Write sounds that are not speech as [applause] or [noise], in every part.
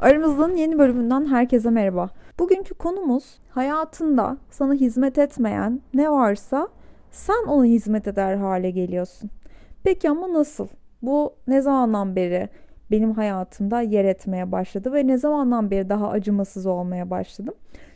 Aramızın yeni bölümünden herkese merhaba. Bugünkü konumuz hayatında sana hizmet etmeyen ne varsa sen ona hizmet eder hale geliyorsun. Peki ama nasıl? Bu ne zamandan beri benim hayatımda yer etmeye başladı ve ne zamandan beri daha acımasız olmaya başladım?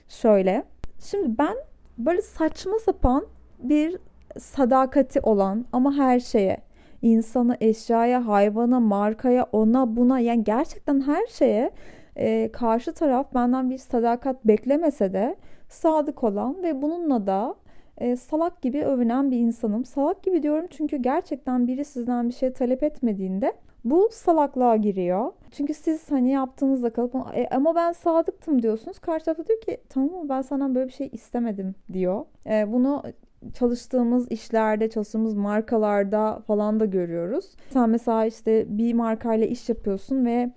Şöyle, şimdi ben böyle saçma sapan bir sadakati olan ama her şeye insana, eşyaya, hayvana, markaya, ona, buna yani gerçekten her şeye e, karşı taraf benden bir sadakat beklemese de sadık olan ve bununla da e, salak gibi övünen bir insanım. Salak gibi diyorum çünkü gerçekten biri sizden bir şey talep etmediğinde bu salaklığa giriyor. Çünkü siz hani yaptığınızda kalıp e, ama ben sadıktım diyorsunuz. Karşı taraf diyor ki tamam ben senden böyle bir şey istemedim diyor. E, bunu çalıştığımız işlerde, çalıştığımız markalarda falan da görüyoruz. Sen mesela işte bir markayla iş yapıyorsun ve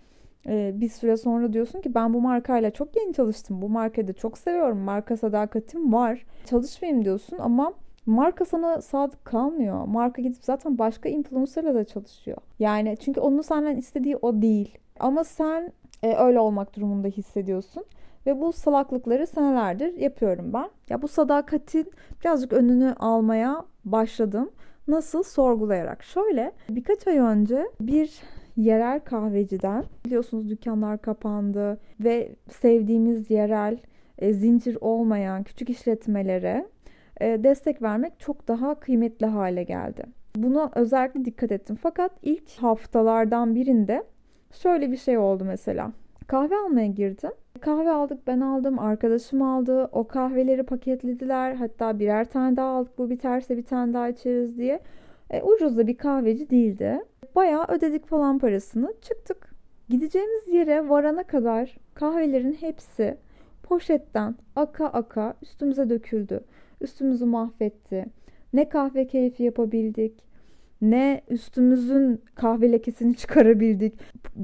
e, bir süre sonra diyorsun ki ben bu markayla çok yeni çalıştım. Bu markayı da çok seviyorum. Marka sadakatim var. Çalışmayayım diyorsun ama marka sana sadık kalmıyor. Marka gidip zaten başka influencerla da çalışıyor. Yani çünkü onun senden istediği o değil. Ama sen e, öyle olmak durumunda hissediyorsun. Ve bu salaklıkları senelerdir yapıyorum ben. Ya bu sadakatin birazcık önünü almaya başladım. Nasıl? Sorgulayarak. Şöyle birkaç ay önce bir yerel kahveciden biliyorsunuz dükkanlar kapandı ve sevdiğimiz yerel e, zincir olmayan küçük işletmelere e, destek vermek çok daha kıymetli hale geldi. Buna özellikle dikkat ettim. Fakat ilk haftalardan birinde şöyle bir şey oldu mesela. Kahve almaya girdim. Kahve aldık, ben aldım, arkadaşım aldı. O kahveleri paketlediler. Hatta birer tane daha aldık. Bu biterse bir tane daha içeriz diye. E, ucuz da bir kahveci değildi. Bayağı ödedik falan parasını. Çıktık. Gideceğimiz yere varana kadar kahvelerin hepsi poşetten aka aka üstümüze döküldü. Üstümüzü mahvetti. Ne kahve keyfi yapabildik, ne üstümüzün kahve lekesini [laughs] çıkarabildik.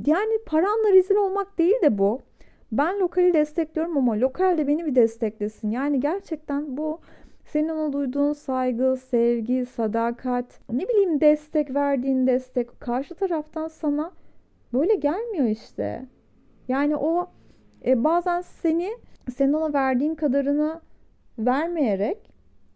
Yani paranla rezil olmak değil de bu. Ben lokali destekliyorum ama lokal de beni bir desteklesin. Yani gerçekten bu senin ona duyduğun saygı, sevgi, sadakat, ne bileyim destek verdiğin destek karşı taraftan sana böyle gelmiyor işte. Yani o e, bazen seni senin ona verdiğin kadarını vermeyerek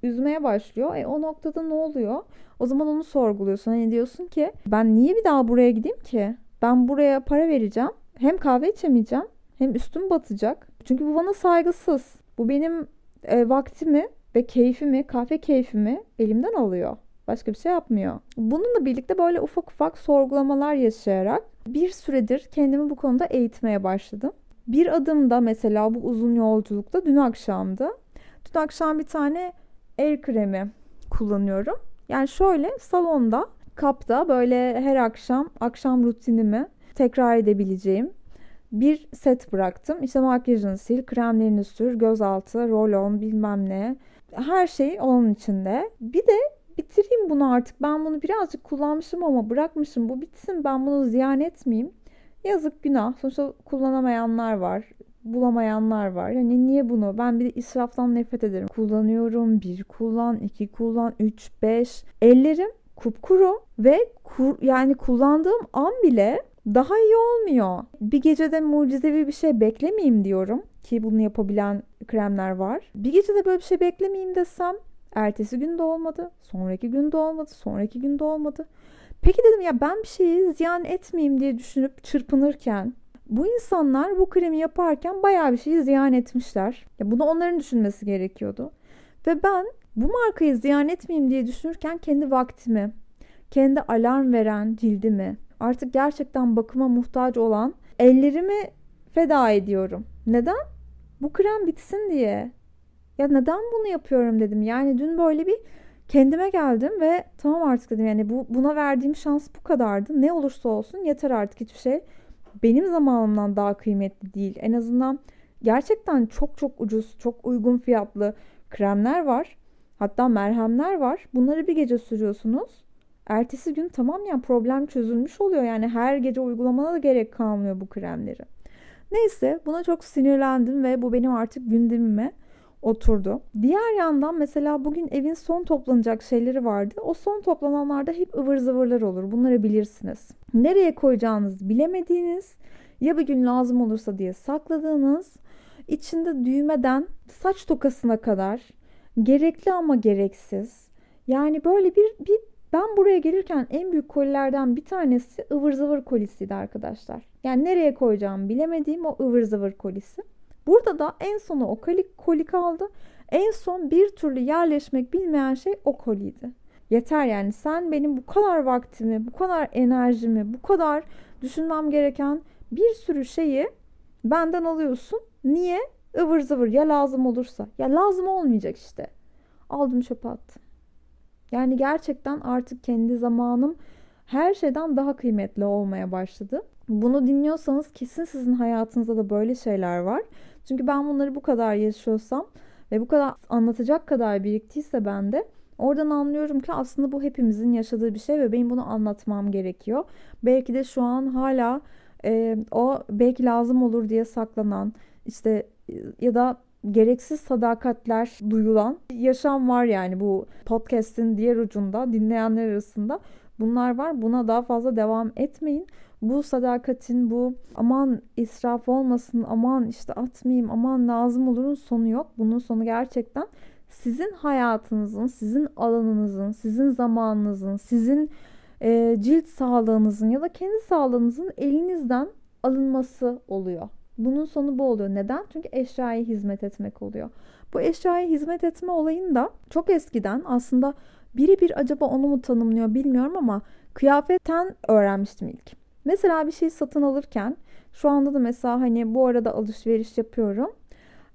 üzmeye başlıyor. E o noktada ne oluyor? O zaman onu sorguluyorsun. Hani diyorsun ki ben niye bir daha buraya gideyim ki? Ben buraya para vereceğim. Hem kahve içemeyeceğim hem üstüm batacak. Çünkü bu bana saygısız. Bu benim e, vaktimi ve keyfimi, kahve keyfimi elimden alıyor. Başka bir şey yapmıyor. Bununla birlikte böyle ufak ufak sorgulamalar yaşayarak bir süredir kendimi bu konuda eğitmeye başladım. Bir adımda mesela bu uzun yolculukta dün akşamdı. Dün akşam bir tane el kremi kullanıyorum. Yani şöyle salonda kapta böyle her akşam akşam rutinimi tekrar edebileceğim bir set bıraktım. İşte makyajını sil, kremlerini sür, gözaltı, roll-on bilmem ne. Her şey onun içinde. Bir de bitireyim bunu artık. Ben bunu birazcık kullanmışım ama bırakmışım. Bu bitsin ben bunu ziyan etmeyeyim. Yazık günah. Sonuçta kullanamayanlar var. Bulamayanlar var. Yani niye bunu? Ben bir de israftan nefret ederim. Kullanıyorum. Bir kullan, iki kullan, üç, beş. Ellerim kupkuru ve kur, yani kullandığım an bile daha iyi olmuyor. Bir gecede mucizevi bir şey beklemeyeyim diyorum ki bunu yapabilen kremler var. Bir gecede böyle bir şey beklemeyeyim desem ertesi gün de olmadı, sonraki gün de olmadı, sonraki gün de olmadı. Peki dedim ya ben bir şeyi ziyan etmeyeyim diye düşünüp çırpınırken bu insanlar bu kremi yaparken bayağı bir şeyi ziyan etmişler. Ya bunu onların düşünmesi gerekiyordu. Ve ben bu markayı ziyan etmeyeyim diye düşünürken kendi vaktimi, kendi alarm veren cildimi, artık gerçekten bakıma muhtaç olan ellerimi feda ediyorum. Neden? Bu krem bitsin diye. Ya neden bunu yapıyorum dedim. Yani dün böyle bir kendime geldim ve tamam artık dedim yani bu buna verdiğim şans bu kadardı. Ne olursa olsun yeter artık hiçbir şey benim zamanımdan daha kıymetli değil. En azından gerçekten çok çok ucuz, çok uygun fiyatlı kremler var. Hatta merhemler var. Bunları bir gece sürüyorsunuz. Ertesi gün tamam ya problem çözülmüş oluyor. Yani her gece uygulamana da gerek kalmıyor bu kremleri. Neyse buna çok sinirlendim ve bu benim artık gündemime oturdu. Diğer yandan mesela bugün evin son toplanacak şeyleri vardı. O son toplananlarda hep ıvır zıvırlar olur. Bunları bilirsiniz. Nereye koyacağınızı bilemediğiniz, ya bir gün lazım olursa diye sakladığınız içinde düğmeden saç tokasına kadar gerekli ama gereksiz. Yani böyle bir, bir ben buraya gelirken en büyük kolilerden bir tanesi ıvır zıvır kolisiydi arkadaşlar. Yani nereye koyacağımı bilemediğim o ıvır zıvır kolisi. Burada da en sonu o koli, koli kaldı. En son bir türlü yerleşmek bilmeyen şey o koliydi. Yeter yani sen benim bu kadar vaktimi, bu kadar enerjimi, bu kadar düşünmem gereken bir sürü şeyi benden alıyorsun. Niye? ıvır zıvır ya lazım olursa. Ya lazım olmayacak işte. Aldım çöpe attım. Yani gerçekten artık kendi zamanım her şeyden daha kıymetli olmaya başladı. Bunu dinliyorsanız kesin sizin hayatınızda da böyle şeyler var. Çünkü ben bunları bu kadar yaşıyorsam ve bu kadar anlatacak kadar biriktiyse bende oradan anlıyorum ki aslında bu hepimizin yaşadığı bir şey ve benim bunu anlatmam gerekiyor. Belki de şu an hala e, o belki lazım olur diye saklanan işte ya da gereksiz sadakatler duyulan yaşam var yani bu podcast'in diğer ucunda dinleyenler arasında bunlar var. Buna daha fazla devam etmeyin. Bu sadakatin bu aman israf olmasın aman işte atmayayım aman lazım olurun sonu yok. Bunun sonu gerçekten sizin hayatınızın, sizin alanınızın, sizin zamanınızın, sizin e, cilt sağlığınızın ya da kendi sağlığınızın elinizden alınması oluyor. Bunun sonu bu oluyor. Neden? Çünkü eşyaya hizmet etmek oluyor. Bu eşyaya hizmet etme olayında çok eskiden aslında biri bir acaba onu mu tanımlıyor bilmiyorum ama kıyafetten öğrenmiştim ilk. Mesela bir şey satın alırken şu anda da mesela hani bu arada alışveriş yapıyorum.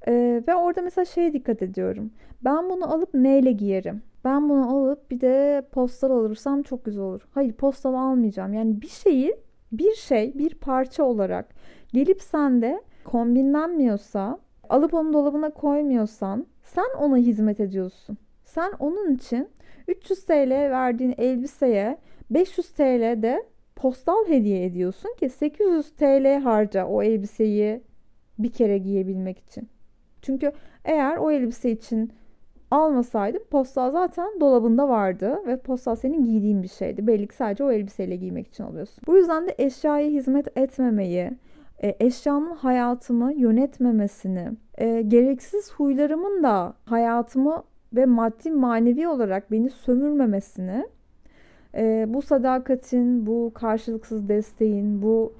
Ee, ve orada mesela şeye dikkat ediyorum. Ben bunu alıp neyle giyerim? Ben bunu alıp bir de postal alırsam çok güzel olur. Hayır postal almayacağım. Yani bir şeyi bir şey bir parça olarak gelip sende kombinlenmiyorsa alıp onu dolabına koymuyorsan sen ona hizmet ediyorsun. Sen onun için 300 TL verdiğin elbiseye 500 TL de postal hediye ediyorsun ki 800 TL harca o elbiseyi bir kere giyebilmek için. Çünkü eğer o elbise için almasaydın postal zaten dolabında vardı ve postal senin giydiğin bir şeydi. Belli ki sadece o elbiseyle giymek için alıyorsun. Bu yüzden de eşyaya hizmet etmemeyi, e, eşyanın hayatımı yönetmemesini, e, gereksiz huylarımın da hayatımı ve maddi manevi olarak beni sömürmemesini, e, bu sadakatin, bu karşılıksız desteğin, bu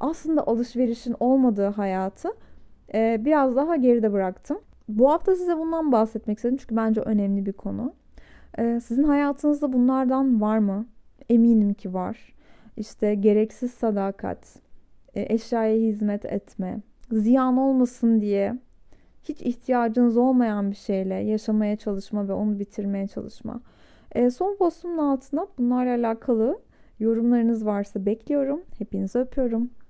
aslında alışverişin olmadığı hayatı biraz daha geride bıraktım. Bu hafta size bundan bahsetmek istedim çünkü bence önemli bir konu. Sizin hayatınızda bunlardan var mı? Eminim ki var. İşte gereksiz sadakat, e, eşyaya hizmet etme, ziyan olmasın diye hiç ihtiyacınız olmayan bir şeyle yaşamaya çalışma ve onu bitirmeye çalışma. E, son postumun altına bunlarla alakalı yorumlarınız varsa bekliyorum. Hepinizi öpüyorum.